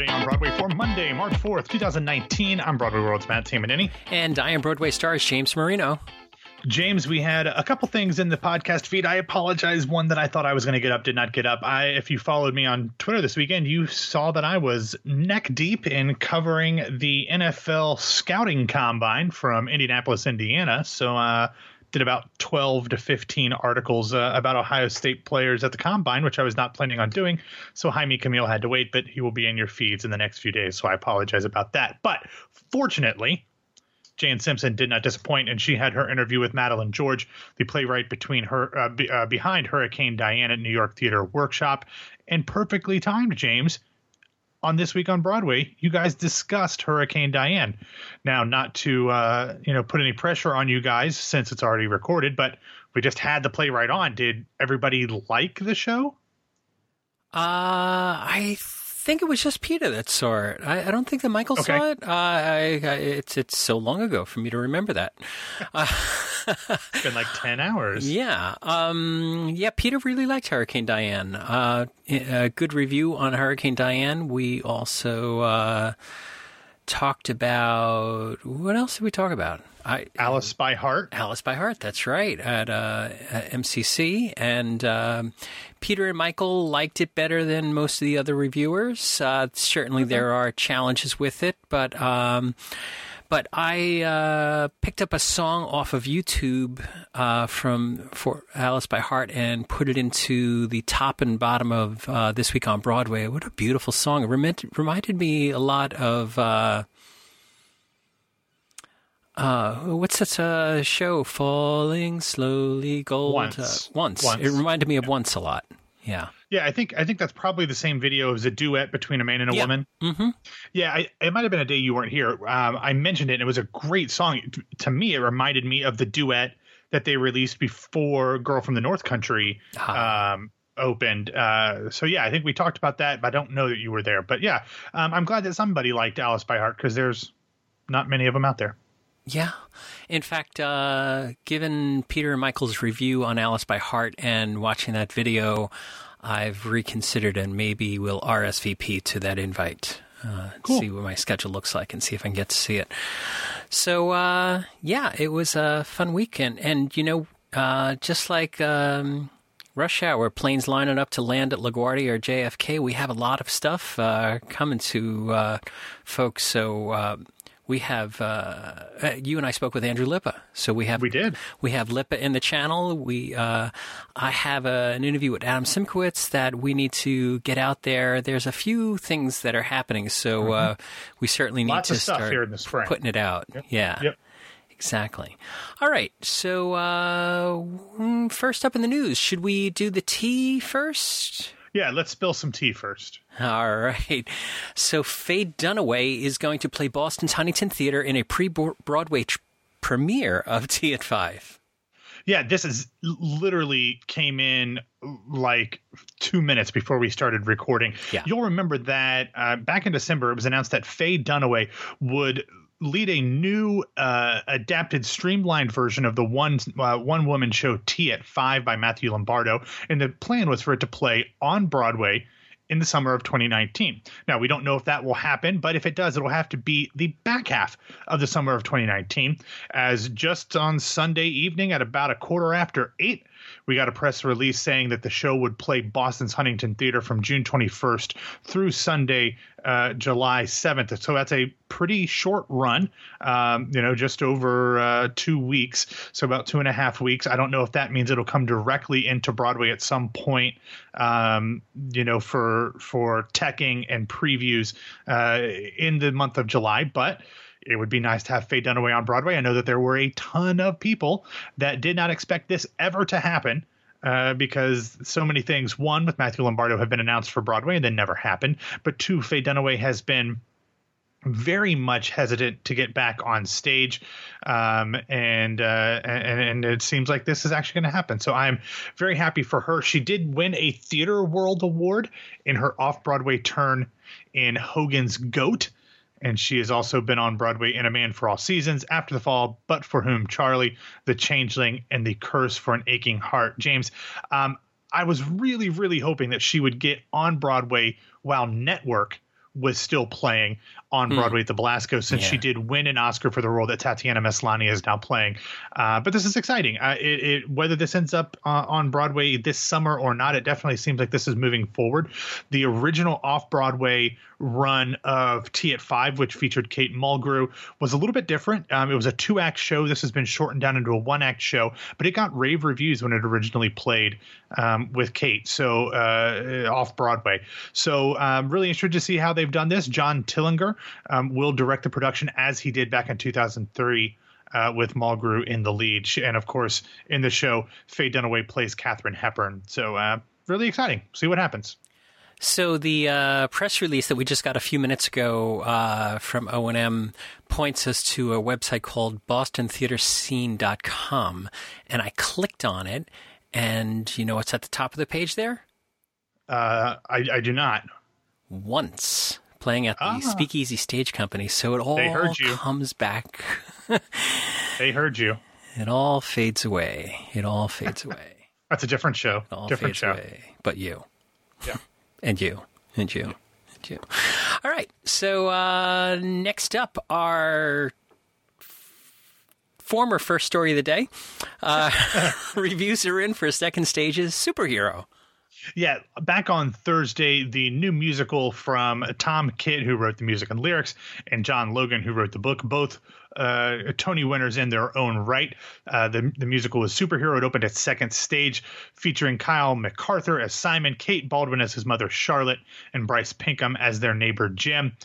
Today on Broadway for Monday, March 4th, 2019. I'm Broadway World's Matt Tamanini. And I am Broadway stars James Marino. James, we had a couple things in the podcast feed. I apologize. One that I thought I was going to get up did not get up. I, if you followed me on Twitter this weekend, you saw that I was neck deep in covering the NFL scouting combine from Indianapolis, Indiana. So, uh, did about 12 to 15 articles uh, about Ohio State players at the combine, which I was not planning on doing. So Jaime Camille had to wait, but he will be in your feeds in the next few days. So I apologize about that. But fortunately, Jane Simpson did not disappoint, and she had her interview with Madeleine George, the playwright between her uh, be, uh, behind Hurricane Diane at New York Theater Workshop, and perfectly timed, James. On this week on Broadway, you guys discussed Hurricane Diane. Now, not to uh, you know put any pressure on you guys since it's already recorded, but we just had the playwright on. Did everybody like the show? Uh, I think it was just Peter that saw it. I, I don't think that Michael Okay. saw it. Uh, I, I, it's it's so long ago for me to remember that. Uh, It's been like ten hours. yeah, um, yeah. Peter really liked Hurricane Diane. Uh, a good review on Hurricane Diane. We also uh, talked about what else did we talk about? I Alice by Heart. Alice by Heart. That's right at, uh, at MCC, and um, Peter and Michael liked it better than most of the other reviewers. Uh, certainly, there are challenges with it, but um, but I uh, picked up a song off of YouTube uh, from for Alice by Heart and put it into the top and bottom of uh, this week on Broadway. What a beautiful song! It reminded, reminded me a lot of. Uh, uh, what's that uh, show? Falling slowly, gold. Once. Uh, once. Once. It reminded me of once a lot. Yeah. Yeah, I think I think that's probably the same video as a duet between a man and a Yeah. woman. Mm-hmm. Yeah, I, it might have been a day you weren't here. Um, I mentioned it, and it was a great song. T- To me, it reminded me of the duet that they released before "Girl from the North Country" Ah. um, opened. Uh, so yeah, I think we talked about that, but I don't know that you were there. But yeah, um, I'm glad that somebody liked Alice by Heart because there's not many of them out there. Yeah. In fact, uh, given Peter and Michael's review on Alice by Heart and watching that video, I've reconsidered and maybe will RSVP to that invite. Uh, Cool. See what my schedule looks like and see if I can get to see it. So, uh, yeah, it was a fun weekend. And, you know, uh, just like um, rush hour, planes lining up to land at LaGuardia or JFK, we have a lot of stuff uh, coming to uh, folks. So, uh, we have uh, uh, you and I spoke with Andrew Lippa, so we have We did. we have Lippa in the channel. We uh, I have a, an interview with Adam Simkowitz that we need to get out there. There's a few things that are happening, so uh, we certainly need Mm-hmm. Lots to start here in the spring. putting it out. Yeah. Yep. Exactly. All right. So, uh, first up in the news, should we do the tea first? Yeah, let's spill some tea first. All right. So Faye Dunaway is going to play Boston's Huntington Theater in a pre-Broadway tr- premiere of Tea at Five. Yeah, this is literally came in like two minutes before we started recording. Yeah. You'll remember that uh, back in December, it was announced that Faye Dunaway would lead a new uh, adapted streamlined version of the one uh, one woman show Tea at Five by Matthew Lombardo, and the plan was for it to play on Broadway in the summer of 2019. Now, we don't know if that will happen, but if it does, it'll have to be the back half of the summer of 2019. As just on Sunday evening at about a quarter after eight, we got a press release saying that the show would play Boston's Huntington Theater from June 21st through Sunday, uh, July 7th. So that's a pretty short run, um, you know, just over uh, two weeks. So about two and a half weeks. I don't know if that means it'll come directly into Broadway at some point, um, you know, for for teching and previews uh, in the month of July, but it would be nice to have Faye Dunaway on Broadway. I know that there were a ton of people that did not expect this ever to happen. Uh, because so many things, one with Matthew Lombardo have been announced for Broadway and then never happened. But two, Faye Dunaway has been very much hesitant to get back on stage, um, and, uh, and and it seems like this is actually going to happen. So I'm very happy for her. She did win a Theater World Award in her off Broadway turn in Hogan's Goat, and she has also been on Broadway in A Man for All Seasons, After the Fall, But for Whom, Charlie, The Changeling, and The Curse for an Aching Heart. James, um, I was really, really hoping that she would get on Broadway while Network was still playing on Hmm. Broadway at the Belasco since Yeah. she did win an Oscar for the role that Tatiana Maslany is now playing. Uh, but this is exciting. Uh, it, it, whether this ends up uh, on Broadway this summer or not, it definitely seems like this is moving forward. The original off Broadway run of Tea at Five, which featured Kate Mulgrew, was a little bit different. Um, it was a two act show. This has been shortened down into a one act show, but it got rave reviews when it originally played um, with Kate. So uh, off Broadway. So um, really interested to see how they've done this. John Tillinger um, will direct the production as he did back in 2003. Uh, with Mulgrew in the lead, and of course in the show, Faye Dunaway plays Katharine Hepburn. So uh, really exciting. See what happens. So the uh, press release that we just got a few minutes ago uh, from O&M points us to a website called bostontheaterscene.com. And I clicked on it, and you know what's at the top of the page there? Uh, I, I do not. Once. Playing at the Ah. Speakeasy Stage Company. So it all They heard you. comes back. They heard you. It all fades away. It all fades away. That's a different show. It all different show. away. But you. Yeah. And you. And you. And you. All right. So uh, next up, our former first story of the day. Uh, reviews are in for second stage's superhero. Yeah, back on Thursday, the new musical from Tom Kitt, who wrote the music and lyrics, and John Logan, who wrote the book, both uh, Tony winners in their own right. Uh, the, the musical was Superhero. It opened at second stage, featuring Kyle McArthur as Simon, Kate Baldwin as his mother Charlotte, and Bryce Pinkham as their neighbor Jim.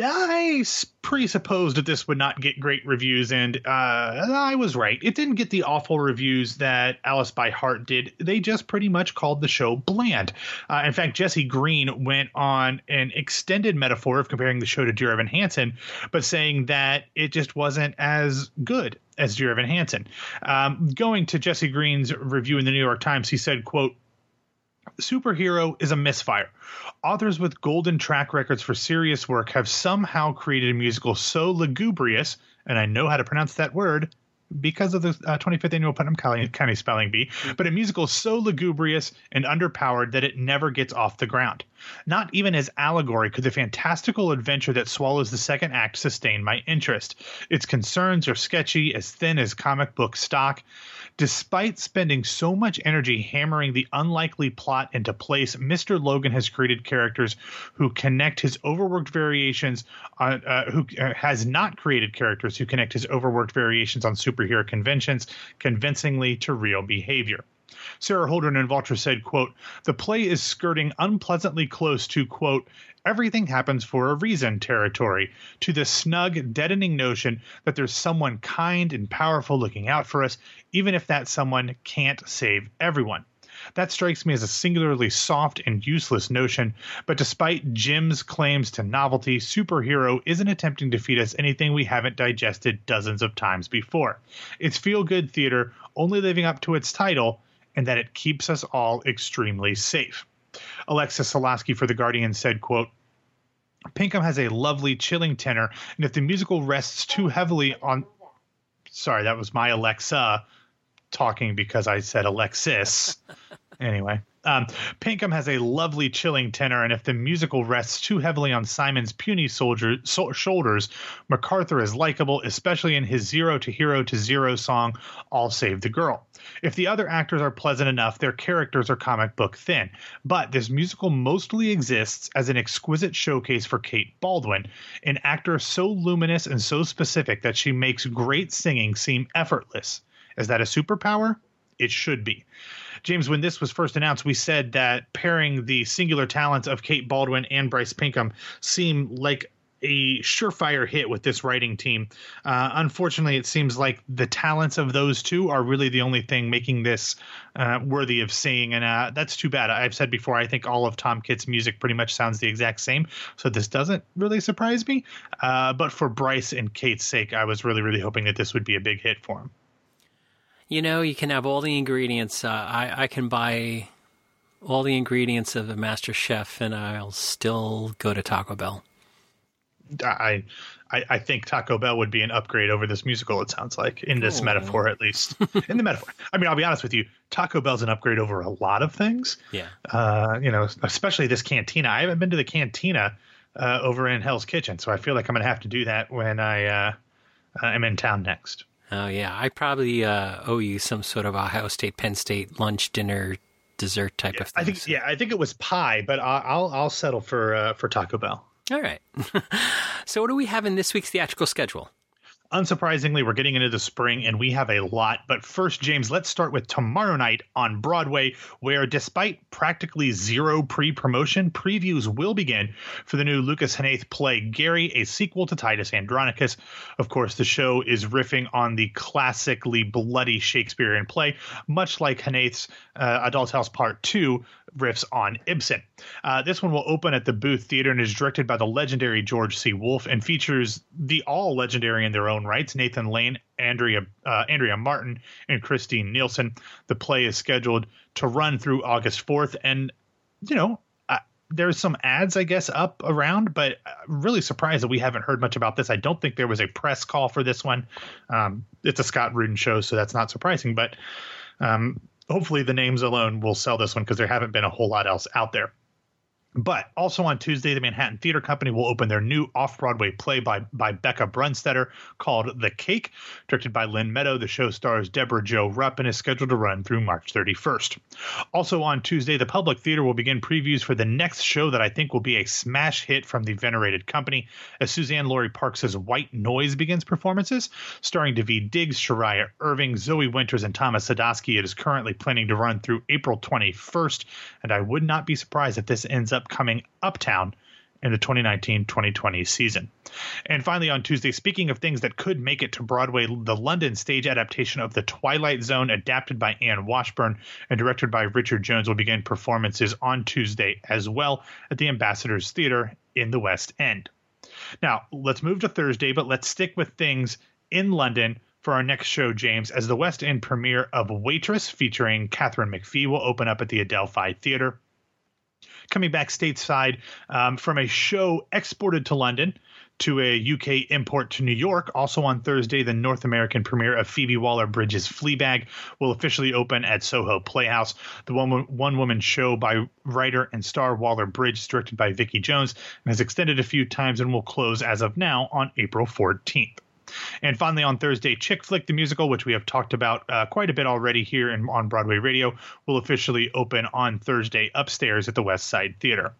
I presupposed that this would not get great reviews, and uh, I was right. It didn't get the awful reviews that Alice by Heart did. They just pretty much called the show bland. Uh, in fact, Jesse Green went on an extended metaphor of comparing the show to Dear Evan Hansen, but saying that it just wasn't as good as Dear Evan Hansen. Um, going to Jesse Green's review in the New York Times, he said, "quote." Superhero is a misfire. Authors with golden track records for serious work have somehow created a musical so lugubrious, and I know how to pronounce that word because of the uh, 25th annual Putnam County, Spelling Bee, but a musical so lugubrious and underpowered that it never gets off the ground. Not even as allegory could the fantastical adventure that swallows the second act sustain my interest. Its concerns are sketchy, as thin as comic book stock. Despite spending so much energy hammering the unlikely plot into place, Mr. Logan has created characters who connect his overworked variations on, uh, who uh, has not created characters who connect his overworked variations on superhero conventions convincingly to real behavior. Sara Holdren and Vulture said, quote, the play is skirting unpleasantly close to, quote, everything happens for a reason territory, to the snug, deadening notion that there's someone kind and powerful looking out for us, even if that someone can't save everyone. That strikes me as a singularly soft and useless notion, but despite Jim's claims to novelty, Superhero isn't attempting to feed us anything we haven't digested dozens of times before. It's feel good theater, only living up to its title, and that it keeps us all extremely safe. Alexis Soloski for The Guardian said, quote, Pinkham has a lovely, chilling tenor, and if the musical rests too heavily on. Sorry, that was my Alexa talking because I said Alexis. anyway, um, Pinkham has a lovely, chilling tenor, and if the musical rests too heavily on Simon's puny soldier so- shoulders, McArthur is likable, especially in his zero to hero to zero song, "I'll Save the Girl." If the other actors are pleasant enough, their characters are comic book thin. But this musical mostly exists as an exquisite showcase for Kate Baldwin, an actor so luminous and so specific that she makes great singing seem effortless. Is that a superpower? It should be. James, when this was first announced, we said that pairing the singular talents of Kate Baldwin and Bryce Pinkham seemed like a surefire hit with this writing team. Uh, unfortunately, it seems like the talents of those two are really the only thing making this uh, worthy of seeing, and uh, that's too bad. I've said before, I think all of Tom Kitt's music pretty much sounds the exact same, so this doesn't really surprise me. Uh, but for Bryce and Kate's sake, I was really, really hoping that this would be a big hit for him. You know, you can have all the ingredients. Uh, I, I can buy all the ingredients of a master chef, and I'll still go to Taco Bell. I, I, I think Taco Bell would be an upgrade over this musical. It sounds like in this Cool. metaphor, at least in the metaphor. I mean, I'll be honest with you. Taco Bell's an upgrade over a lot of things. Yeah. Uh, you know, especially this cantina. I haven't been to the cantina uh, over in Hell's Kitchen. So I feel like I'm going to have to do that when I uh, am in town next. Oh yeah, I probably uh, owe you some sort of Ohio State, Penn State lunch, dinner, dessert type yeah, of thing. I think yeah, I think it was pie, but I'll I'll, I'll settle for uh, for Taco Bell. All right. so what do we have in this week's theatrical schedule? Unsurprisingly, we're getting into the spring and we have a lot. But first, James, let's start with tomorrow night on Broadway, where despite practically zero pre promotion, previews will begin for the new Lucas Hnath play Gary, a sequel to Titus Andronicus. Of course, the show is riffing on the classically bloody Shakespearean play, much like Hnath's uh, A Doll's House Part 2, riffs on Ibsen. Uh, this one will open at the Booth Theater and is directed by the legendary George C. Wolfe and features the all legendary in their own rights Nathan Lane, Andrea uh, Andrea Martin, and Kristine Nielsen. The play is scheduled to run through August 4th, and you know. There's some ads, I guess, up around, but really surprised that we haven't heard much about this. I don't think there was a press call for this one. Um, it's a Scott Rudin show, so that's not surprising. But um, hopefully the names alone will sell this one because there haven't been a whole lot else out there. But also on Tuesday, the Manhattan Theater Company will open their new off Broadway play by, by Bekah Brunstetter called The Cake, directed by Lynn Meadow. The show stars Debra Jo Rupp and is scheduled to run through March 31st. Also on Tuesday, the Public Theater will begin previews for the next show that I think will be a smash hit from the venerated company as Suzan-Lori Parks' White Noise begins performances. Starring Daveed Diggs, Sheria Irving, Zoe Winters, and Thomas Sadoski, it is currently planning to run through April 21st, and I would not be surprised if this ends up coming uptown in the 2019-2020 season. And finally on Tuesday, speaking of things that could make it to Broadway, the London stage adaptation of The Twilight Zone adapted by Anne Washburn and directed by Richard Jones will begin performances on Tuesday as well at the Ambassadors Theater in the West End. Now, let's move to Thursday, but let's stick with things in London for our next show, James, as the West End premiere of Waitress featuring Katharine McPhee will open up at the Adelphi Theater coming back stateside um, from a show exported to London to a UK import to New York. Also on Thursday, the North American premiere of Phoebe Waller Bridge's Fleabag will officially open at Soho Playhouse. The one one woman show by writer and star Waller Bridge, directed by Vicky Jones, and has extended a few times and will close as of now on April 14th. And finally, on Thursday, Chick Flick the Musical, which we have talked about uh, quite a bit already here in, on Broadway Radio, will officially open on Thursday upstairs at the West Side Theater.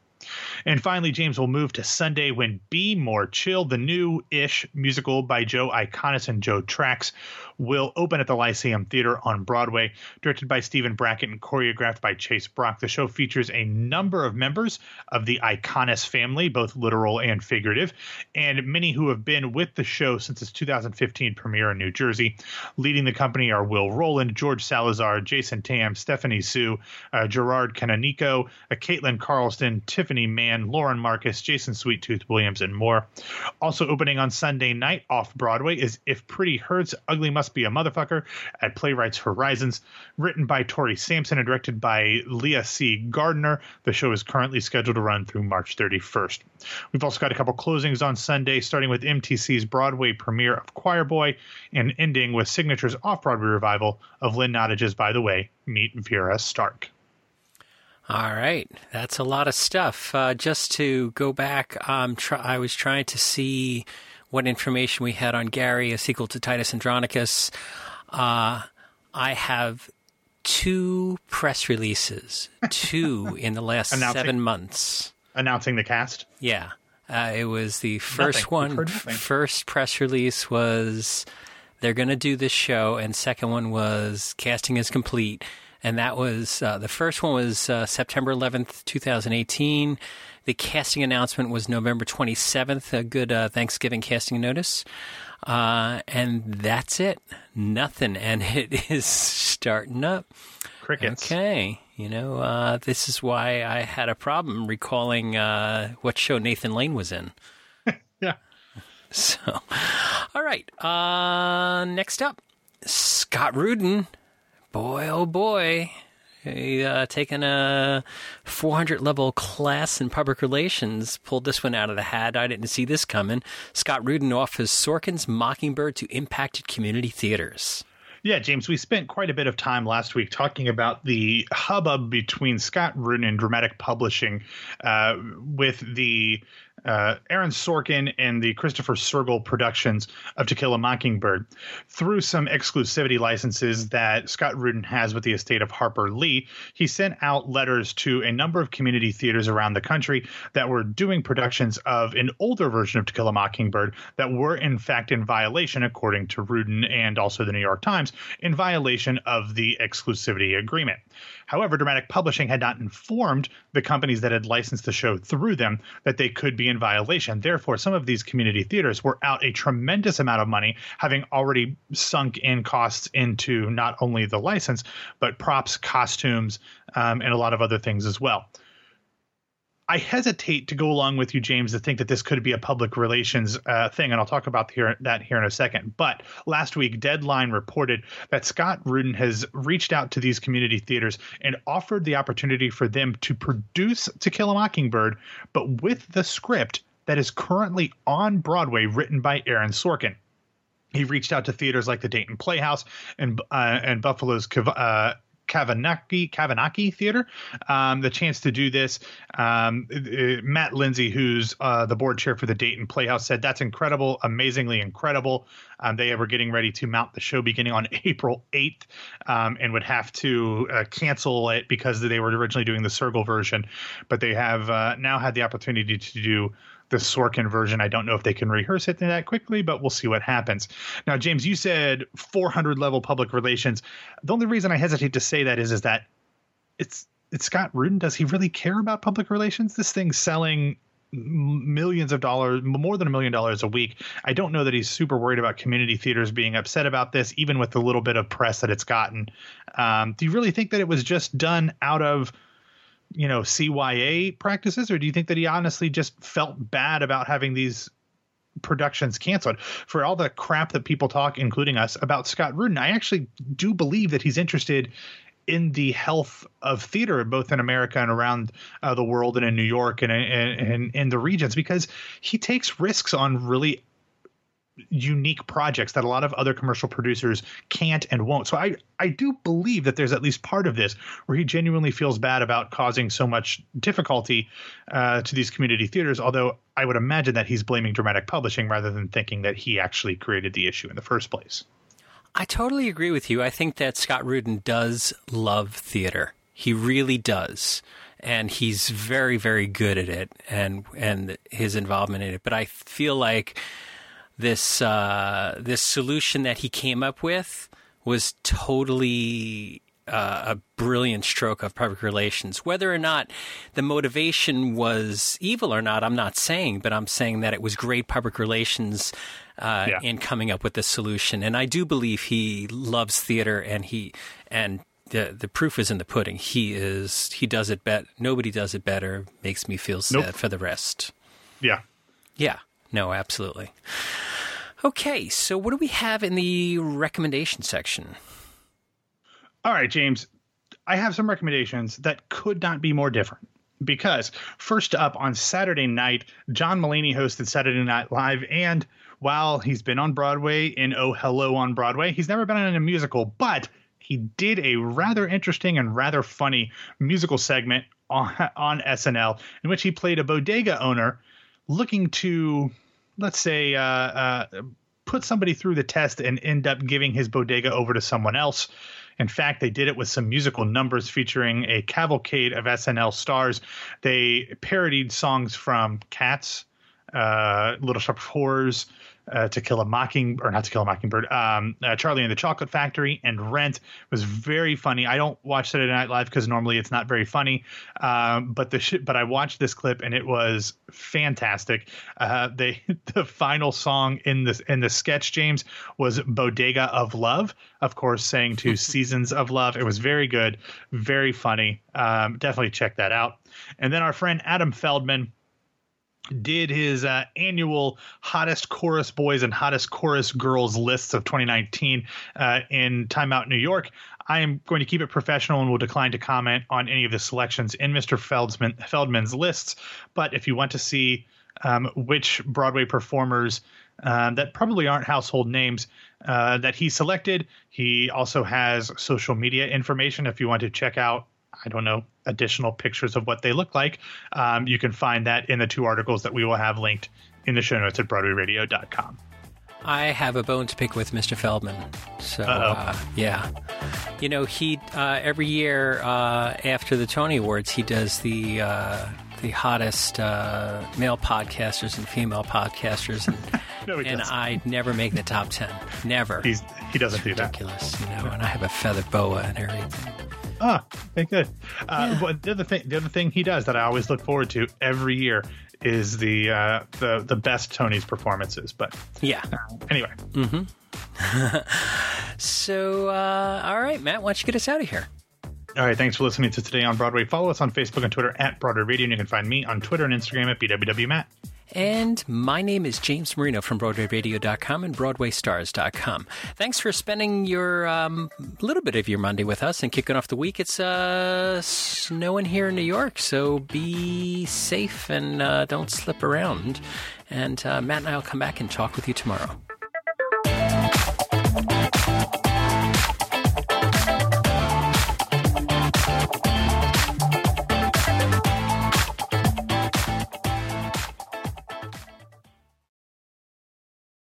And finally, James will move to Sunday when Be More Chill, the new ish musical by Joe Iconis and Joe Tracz, will open at the Lyceum Theater on Broadway. Directed by Stephen Brackett and choreographed by Chase Brock, the show features a number of members of the Iconis family, both literal and figurative, and many who have been with the show since its 2015 premiere in New Jersey. Leading the company are Will Roland, George Salazar, Jason Tam, Stephanie Hsu, uh, Gerard Canonico, uh, Katlyn Carlson, Tiffany Mann, Lauren Marcus, Jason Sweettooth Williams, and more. Also opening on Sunday night off Broadway is If Pretty Hurts, Ugly Must be a Motherfucker at Playwrights Horizons. Written by Tori Sampson and directed by Leah C. Gardiner. The show is currently scheduled to run through March 31st. We've also got a couple closings on Sunday, starting with MTC's Broadway premiere of Choir Boy and ending with Signature's off Broadway revival of Lynn Nottage's By the Way, Meet Vera Stark. All right, that's a lot of stuff. Uh, just to go back, um, try, I was trying to see what information we had on Gary, a sequel to Titus Andronicus. Uh, I have two press releases, two in the last seven months. Announcing the cast? Yeah. Uh, it was the first nothing. one. First press release was they're going to do this show, and second one was casting is complete. And that was uh, the first one was uh, September 11th, 2018. The casting announcement was November 27th, a good uh, Thanksgiving casting notice. Uh, and that's it. Nothing. And it is starting up. Crickets. Okay. You know, uh, this is why I had a problem recalling uh, what show Nathan Lane was in. yeah. So, all right. Uh, next up, Scott Rudin. Boy, oh boy. Uh, taking a 400 level class in public relations, pulled this one out of the hat. I didn't see this coming. Scott Rudin offers Sorkin's Mockingbird to impacted community theaters. Yeah, James, we spent quite a bit of time last week talking about the hubbub between Scott Rudin and Dramatic Publishing uh, with the uh, Aaron Sorkin and the Christopher Sergel productions of To Kill a Mockingbird through some exclusivity licenses that Scott Rudin has with the estate of Harper Lee. He sent out letters to a number of community theaters around the country that were doing productions of an older version of To Kill a Mockingbird that were in fact in violation, according to Rudin and also the New York Times, in violation of the exclusivity agreement. However, Dramatic Publishing had not informed the companies that had licensed the show through them that they could be in violation. Therefore, some of these community theaters were out a tremendous amount of money, having already sunk in costs into not only the license, but props, costumes, um, and a lot of other things as well. I hesitate to go along with you, James, to think that this could be a public relations uh, thing, and I'll talk about here, that here in a second. But last week, Deadline reported that Scott Rudin has reached out to these community theaters and offered the opportunity for them to produce To Kill a Mockingbird, but with the script that is currently on Broadway, written by Aaron Sorkin. He reached out to theaters like the Dayton Playhouse and uh, and Buffalo's uh, Kavinoky Kavinoky Theater um, the chance to do this. Um, uh, Matt Lindsay, who's uh, the board chair for the Dayton Playhouse, said that's incredible, amazingly incredible. Um, they were getting ready to mount the show beginning on April 8th um, and would have to uh, cancel it because they were originally doing the Sergel version, but they have uh, now had the opportunity to do the Sorkin version. I don't know if they can rehearse it that quickly, but we'll see what happens. Now, James, you said 400 level public relations. The only reason I hesitate to say that is is that it's it's Scott Rudin. Does he really care about public relations? This thing's selling millions of dollars, more than a million dollars a week. I don't know that he's super worried about community theaters being upset about this, even with the little bit of press that it's gotten. Um, do you really think that it was just done out of you know CYA practices, or do you think that he honestly just felt bad about having these productions canceled for all the crap that people talk, including us, about Scott Rudin? I actually do believe that he's interested in the health of theater, both in America and around uh, the world, and in New York and in in the regions, because he takes risks on really unique projects that a lot of other commercial producers can't and won't. So I I do believe that there's at least part of this where he genuinely feels bad about causing so much difficulty uh, to these community theaters. Although I would imagine that he's blaming dramatic publishing rather than thinking that he actually created the issue in the first place. I totally agree with you. I think that Scott Rudin does love theater. He really does and he's very very good at it and and his involvement in it but i feel like this uh, this solution that he came up with was totally uh, a brilliant stroke of public relations. Whether or not the motivation was evil or not, I'm not saying, but I'm saying that it was great public relations uh, yeah. in coming up with this solution. And I do believe he loves theater, and he and the the proof is in the pudding. He is he does it bet. Nobody does it better. Makes me feel sad nope. for the rest. Yeah, yeah. No, absolutely. Okay, so what do we have in the recommendation section? All right, James. I have some recommendations that could not be more different. Because first up on Saturday night, John Mulaney hosted Saturday Night Live, and while he's been on Broadway in Oh Hello on Broadway, he's never been in a musical, but he did a rather interesting and rather funny musical segment on, on SNL in which he played a bodega owner looking to let's say, uh, uh, put somebody through the test and end up giving his bodega over to someone else. In fact, they did it with some musical numbers featuring a cavalcade of SNL stars. They parodied songs from Cats, uh, Little Shop of Horrors, uh, To Kill a Mocking or not To Kill a Mockingbird, um, uh, Charlie and the Chocolate Factory, and Rent was very funny. I don't watch Saturday Night Live because normally it's not very funny, um, but the sh- but I watched this clip and it was fantastic. Uh, they the final song in this in the sketch James was Bodega of Love, of course, saying to Seasons of Love. It was very good, very funny. Um, definitely check that out. And then our friend Adam Feldman did his uh, annual hottest chorus boys and hottest chorus girls lists of 2019 uh, in Time Out New York. I am going to keep it professional and will decline to comment on any of the selections in Mr. Feldman, Feldman's lists. But if you want to see um, which Broadway performers um, that probably aren't household names uh, that he selected, he also has social media information if you want to check out I don't know, additional pictures of what they look like, um, you can find that in the two articles that we will have linked in the show notes at BroadwayRadio.com. I have a bone to pick with Mr. Feldman. So, uh, yeah. You know, he, uh, every year uh, after the Tony Awards, he does the uh, the hottest uh, male podcasters and female podcasters. And, no, and I never make the top 10. Never. He's, he doesn't it's do ridiculous, that. you know, and I have a feather boa and everything. Ah, okay, good. Uh, yeah. the other thing, the other thing he does that I always look forward to every year is the uh, the the best Tony's performances. But yeah, uh, anyway. Mm-hmm. so, uh, all right, Matt, why don't you get us out of here? All right, thanks for listening to Today on Broadway. Follow us on Facebook and Twitter at Broadway Radio, and you can find me on Twitter and Instagram at BWWMatt. And my name is James Marino from BroadwayRadio.com and BroadwayStars.com. Thanks for spending your um, little bit of your Monday with us and kicking off the week. It's uh, snowing here in New York, so be safe and uh, don't slip around. And uh, Matt and I will come back and talk with you tomorrow.